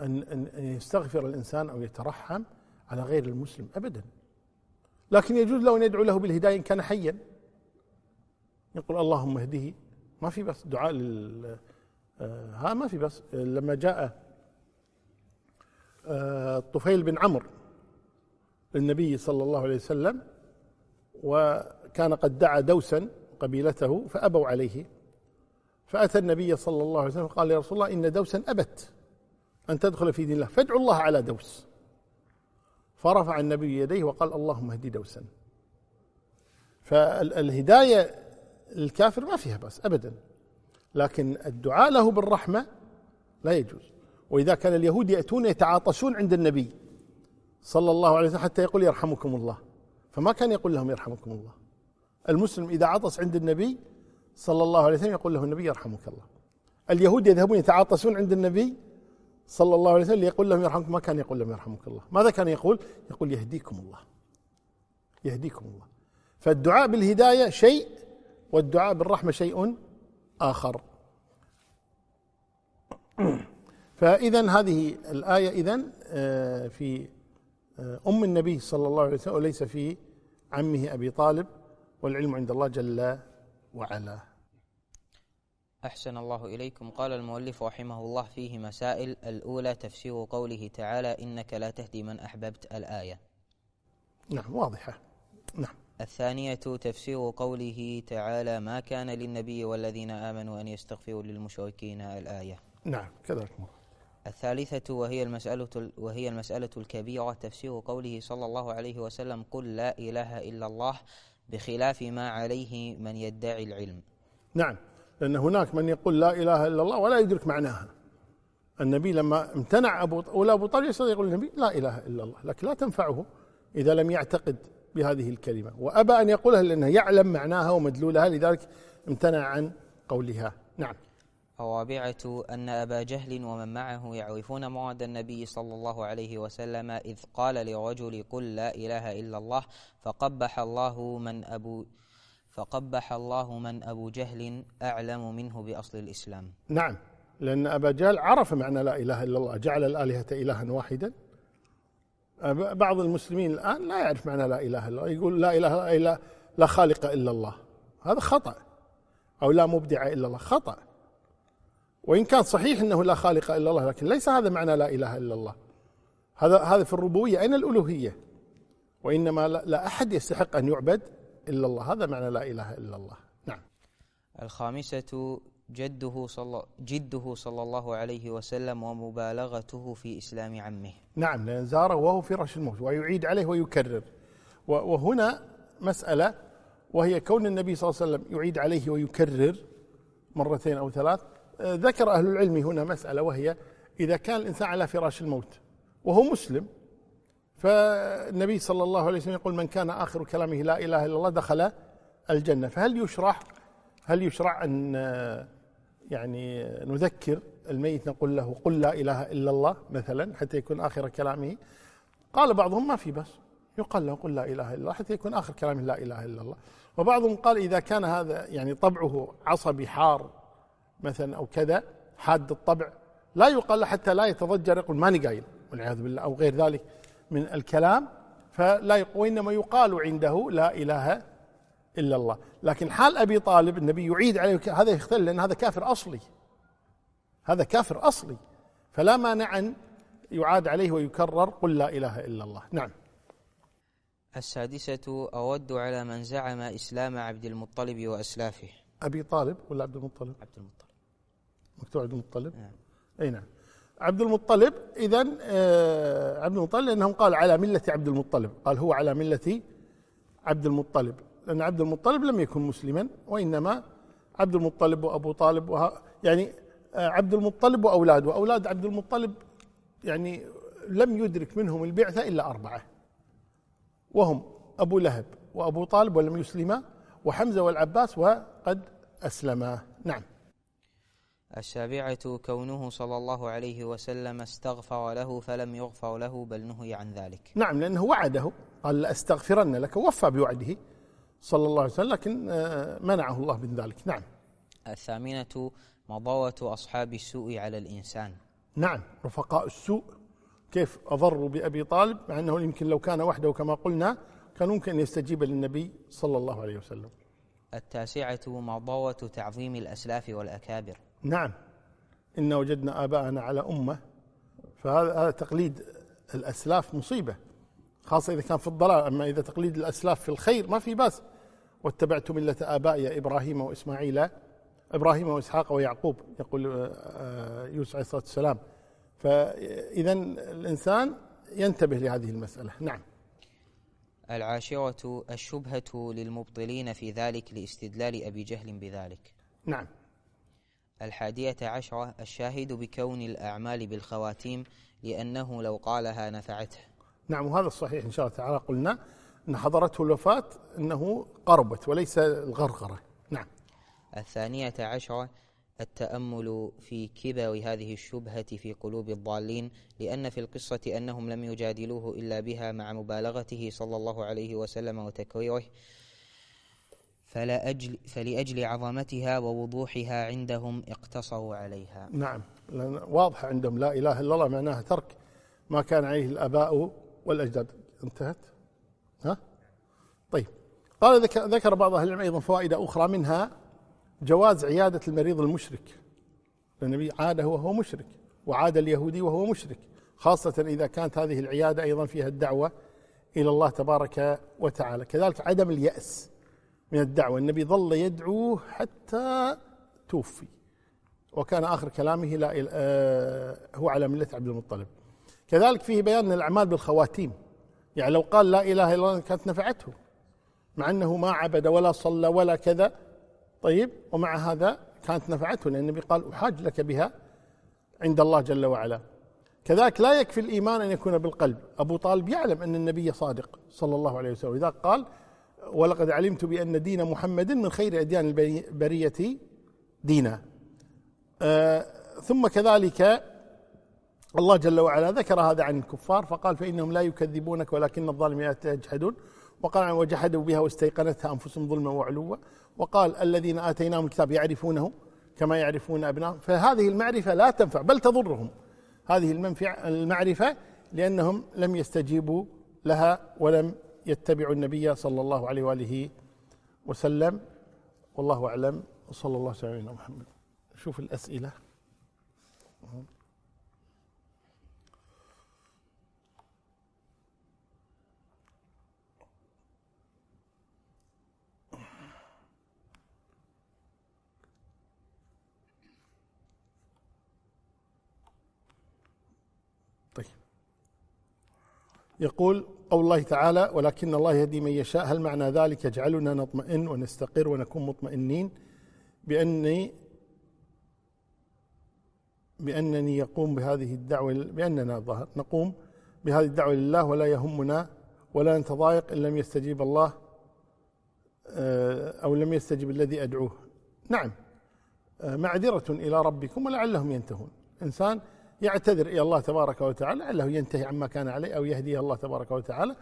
أن أن يستغفر الإنسان أو يترحم على غير المسلم أبدا. لكن يجوز له أن يدعو له بالهداية إن كان حيا. يقول اللهم اهده. ما في بس دعاء لل آه، ها ما في بس. لما جاء آه، طفيل بن عمرو للنبي صلى الله عليه وسلم وكان قد دعا دوسا قبيلته فأبوا عليه. فأتى النبي صلى الله عليه وسلم قال يا رسول الله إن دوسا أبت أن تدخل في دين الله. فادعوا الله على دوس. فرفع النبي يديه وقال اللهم اهدي دوسا. فالهداية الكافر ما فيها بس أبدا. لكن الدعاء له بالرحمة لا يجوز. وإذا كان اليهود يأتون يتعاطشون عند النبي صلى الله عليه وسلم حتى يقول يرحمكم الله. فما كان يقول لهم يرحمكم الله. المسلم إذا عطس عند النبي صلى الله عليه وسلم يقول له النبي يرحمك الله. اليهود يذهبون يتعاطسون عند النبي صلى الله عليه وسلم يقول لهم يرحمكم ما كان يقول لهم يرحمك الله. ماذا كان يقول؟ يقول يهديكم الله. يهديكم الله. فالدعاء بالهداية شيء والدعاء بالرحمة شيء آخر. فإذا هذه الآية إذا آه، في آه، أم النبي صلى الله عليه وسلم وليس في عمه أبي طالب. والعلم عند الله جل وعلا. أحسن الله إليكم. قال المؤلف رحمه الله فيه مسائل. الأولى تفسير قوله تعالى إنك لا تهدي من أحببت الآية. نعم واضحة. نعم. الثانية تفسير قوله تعالى ما كان للنبي والذين آمنوا أن يستغفروا للمشركين الآية. نعم كذلك. الثالثة وهي المسألة وهي المسألة الكبيرة تفسير قوله صلى الله عليه وسلم قل لا إله إلا الله. بخلاف ما عليه من يدعي العلم. نعم لأن هناك من يقول لا إله إلا الله ولا يدرك معناها. النبي لما امتنع أبو ولا أبو طالب يستطيع يقول النبي لا إله إلا الله لكن لا تنفعه إذا لم يعتقد بهذه الكلمة وأبى أن يقولها لأنه يعلم معناها ومدلولها لذلك امتنع عن قولها نعم الرابعة أن أبا جهل ومن معه يعرفون مراد النبي صلى الله عليه وسلم إذ قال لرجل قل لا إله إلا الله فقبح الله من أبو فقبح الله من أبو جهل أعلم منه بأصل الإسلام. نعم لأن أبا جهل عرف معنى لا إله إلا الله جعل الآلهة إلها واحدا. بعض المسلمين الآن لا يعرف معنى لا إله إلا الله يقول لا إله إلا لا خالق إلا الله. هذا خطأ أو لا مبدع إلا الله خطأ. وإن كان صحيح أنه لا خالق إلا الله لكن ليس هذا معنى لا إله إلا الله. هذا هذا في الربوبية. أين الألوهية؟ وإنما لا أحد يستحق أن يعبد إلا الله. هذا معنى لا إله إلا الله. نعم. الخامسة جده صلى جده صلى الله عليه وسلم ومبالغته في إسلام عمه. نعم لأن زاره وهو فراش الموت ويعيد عليه ويكرر. وهنا مسألة وهي كون النبي صلى الله عليه وسلم يعيد عليه ويكرر مرتين أو ثلاث ذكر أهل العلم هنا مسألة وهي إذا كان الإنسان على فراش الموت وهو مسلم فالنبي صلى الله عليه وسلم يقول من كان آخر كلامه لا إله إلا الله دخل الجنة. فهل يشرع هل يشرع أن آه، يعني نذكر الميت نقول له قل لا إله إلا الله مثلا حتى يكون آخر كلامه؟ قال بعضهم ما في بس يقال له قل لا إله إلا الله حتى يكون آخر كلامه لا إله إلا الله. وبعضهم قال إذا كان هذا يعني طبعه عصبي حار مثلا أو كذا حاد الطبع. لا يقال حتى لا يتضجر يقول ماني قايل والعياذ بالله أو غير ذلك من الكلام. فلا وإنما يقال عنده لا إله إلا الله. لكن حال أبي طالب النبي يعيد عليه هذا يختل لأن هذا كافر أصلي. هذا كافر أصلي. فلا مانع أن يعاد عليه ويكرر قل لا إله إلا الله. نعم. السادسة أود على من زعم إسلام عبد المطلب وأسلافه. أبي طالب ولا عبد المطلب؟ عبد المطلب. مكتوب عبد المطلب؟ نعم. أي نعم. عبد المطلب إذا آه عبد المطلب لأنهم قال على ملة عبد المطلب. قال هو على ملة عبد المطلب. لأن عبد المطلب لم يكن مسلما وإنما عبد المطلب وأبو طالب وها يعني آه عبد المطلب وأولاده وأولاد عبد المطلب يعني لم يدرك منهم البعثة إلا أربعة. وهم أبو لهب وأبو طالب ولم يسلما وحمزة والعباس وقد أسلما. نعم. السابعة كونه صلى الله عليه وسلم استغفر له فلم يغفر له بل نهي عن ذلك. نعم لأنه وعده. قال لأستغفرن لك وفى بوعده صلى الله عليه وسلم لكن آه، منعه الله من ذلك. نعم. الثامنة مضوة أصحاب السوء على الإنسان. نعم رفقاء السوء. كيف أضروا بأبي طالب؟ مع أنه يمكن لو كان وحده كما قلنا كان ممكن أن يستجيب للنبي صلى الله عليه وسلم. التاسعة مضوة تعظيم الأسلاف والأكابر. نعم. إن وجدنا آباءنا على أمة فهذا هذا تقليد الأسلاف مصيبة خاصة إذا كان في الضلال. أما إذا تقليد الأسلاف في الخير ما في بأس. واتبعت ملة آبائي إبراهيم وإسماعيل إبراهيم وإسحاق ويعقوب يقول آه، يوسف عليه الصلاة والسلام. فإذا الإنسان ينتبه لهذه المسألة. نعم. العاشرة الشبهة للمبطلين في ذلك لاستدلال أبي جهل بذلك. نعم. الحادية عشرة الشاهد بكون الأعمال بالخواتيم لأنه لو قالها نفعته. نعم وهذا الصحيح إن شاء الله تعالى. قلنا أن حضرته الوفاة أنه قربت وليس الغرغرة. نعم. الثانية عشرة التأمل في كبر هذه الشبهة في قلوب الضالين لأن في القصة أنهم لم يجادلوه إلا بها مع مبالغته صلى الله عليه وسلم وتكريره. فلا أجل فلأجل عظمتها ووضوحها عندهم اقتصروا عليها. نعم. لأن واضحة عندهم لا إله إلا الله معناها ترك ما كان عليه الآباء والأجداد. انتهت؟ ها؟ طيب. قال ذكر, ذكر بعض أهل العلم أيضا فوائد أخرى منها جواز عيادة المريض المشرك. النبي عاده وهو مشرك وعاد اليهودي وهو مشرك. خاصة إذا كانت هذه العيادة أيضا فيها الدعوة إلى الله تبارك وتعالى. كذلك عدم اليأس. من الدعوة. النبي ظل يدعوه حتى توفي. وكان آخر كلامه لا آه هو على ملة عبد المطلب. كذلك فيه بيان الأعمال بالخواتيم. يعني لو قال لا إله إلا الله كانت نفعته. مع أنه ما عبد ولا صلى ولا كذا. طيب ومع هذا كانت نفعته. لأن النبي قال أحاج لك بها عند الله جل وعلا. كذلك لا يكفي الإيمان أن يكون بالقلب. أبو طالب يعلم أن النبي صادق صلى الله عليه وسلم. لذلك قال ولقد علمت بأن دين محمد من خير أديان البرية دينا آه ثم كذلك الله جل وعلا ذكر هذا عن الكفار فقال فإنهم لا يكذبونك ولكن الظالمين يجحدون. وقال وجحدوا بها واستيقنتها أنفسهم ظلما وعلوا. وقال الذين آتيناهم الكتاب يعرفونه كما يعرفون أبنائهم فهذه المعرفة لا تنفع بل تضرهم. هذه المعرفة لأنهم لم يستجيبوا لها ولم يتبعوا النبي صلى الله عليه وآله وسلم والله أعلم وصلى الله عليه محمد. شوف الأسئلة. يقول قول الله تعالى ولكن الله يهدي من يشاء. هل معنى ذلك يجعلنا نطمئن ونستقر ونكون مطمئنين بأني بأنني يقوم بهذه الدعوة بأننا ظهر نقوم بهذه الدعوة لله ولا يهمنا ولا نتضايق إن لم يستجيب الله آه، أو لم يستجب الذي أدعوه. نعم آه، معذرة إلى ربكم ولعلهم ينتهون. إنسان يعتذر إلى الله تبارك وتعالى لعله ينتهي عما كان عليه أو يهديه الله تبارك وتعالى.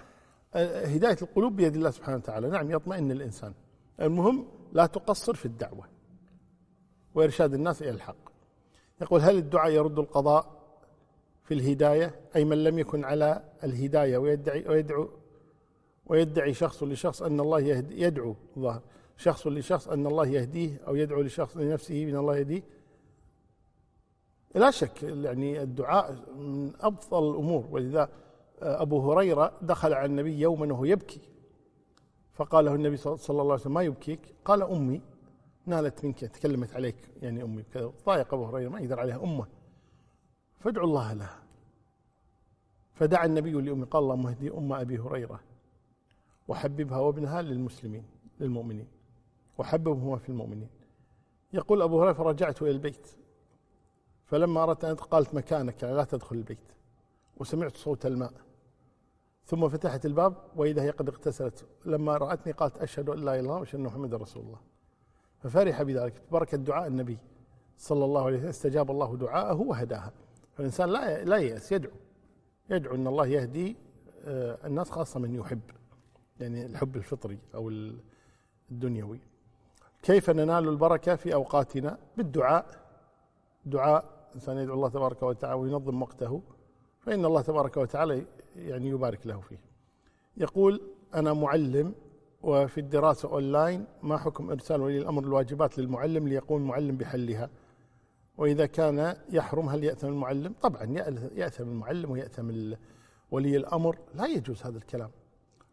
آه، هداية القلوب بيد الله سبحانه وتعالى. نعم يطمئن الإنسان. المهم لا تقصر في الدعوة وإرشاد الناس إلى الحق. يقول هل الدعاء يرد القضاء في الهداية؟ أي من لم يكن على الهداية ويدعي ويدعو ويدعي شخص لشخص أن الله يهدي يدعو ظاهر. شخص لشخص أن الله يهديه أو يدعو لشخص لنفسه من الله يهديه لا شك يعني الدعاء من أفضل الأمور. ولذا أبو هريرة دخل على النبي يوما وهو يبكي. فقال له النبي صلى الله عليه وسلم ما يبكيك؟ قال أمي نالت منك تكلمت عليك. يعني أمي كذا ضايق أبو هريرة ما يقدر عليها أمه فادعوا الله لها. فدعا النبي لأمي قال اللهم اهدي أم أبي هريرة وحببها وابنها للمسلمين للمؤمنين وحببهما في المؤمنين. يقول أبو هريرة فرجعت إلى البيت. فلما أردت أن قالت مكانك لا تدخل البيت. وسمعت صوت الماء. ثم فتحت الباب وإذا هي قد اغتسلت. لما رأتني قالت أشهد أن لا إله إلا الله وأشهد أن محمدا رسول الله. ففرح بذلك. بركة دعاء النبي صلى الله عليه وسلم. استجاب الله دعاءه وهداها. فالإنسان لا لا يأس يدعو. يدعو أن الله يهدي آه، الناس خاصة من يحب. يعني الحب الفطري أو الدنيوي. كيف ننال البركة في أوقاتنا؟ بالدعاء. دعاء إنسان يدعو الله تبارك وتعالى وينظم وقته فإن الله تبارك وتعالى يعني يبارك له فيه. يقول أنا معلم وفي الدراسة أونلاين ما حكم إرسال ولي الأمر الواجبات للمعلم ليقوم المعلم بحلها؟ وإذا كان يحرم هل يأثم المعلم؟ طبعا يأثم المعلم ويأثم ولي الأمر. لا يجوز هذا الكلام.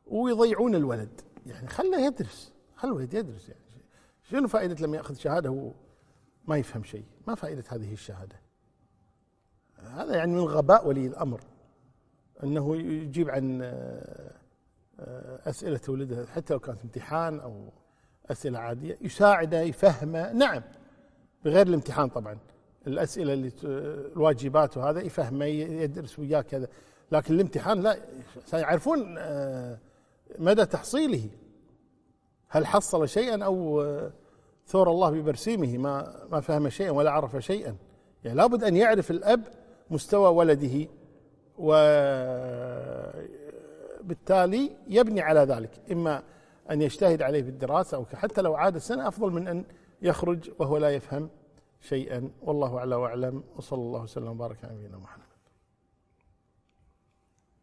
ويضيعون الولد. يعني خله يدرس خله الولد يدرس يعني. شنو فائدة لما يأخذ شهادة؟ هو ما يفهم شيء. ما فائدة هذه الشهادة؟ هذا يعني من غباء ولي الأمر أنه يجيب عن أسئلة ولده حتى لو كانت امتحان أو أسئلة عادية يساعده يفهمه نعم بغير الامتحان طبعا الأسئلة اللي الواجبات وهذا يفهمه يدرس وياه كذا لكن الامتحان لا سيعرفون آه، مدى تحصيله هل حصل شيئا أو آه، ثور الله ببرسيمه ما ما فهم شيئا ولا عرف شيئا يعني لابد أن يعرف الأب مستوى ولده وبالتالي يبني على ذلك. إما أن يجتهد عليه في الدراسة أو حتى لو عاد السنة أفضل من أن يخرج وهو لا يفهم شيئا. والله أعلى وأعلم وصلى الله وسلم وبارك على نبينا محمد.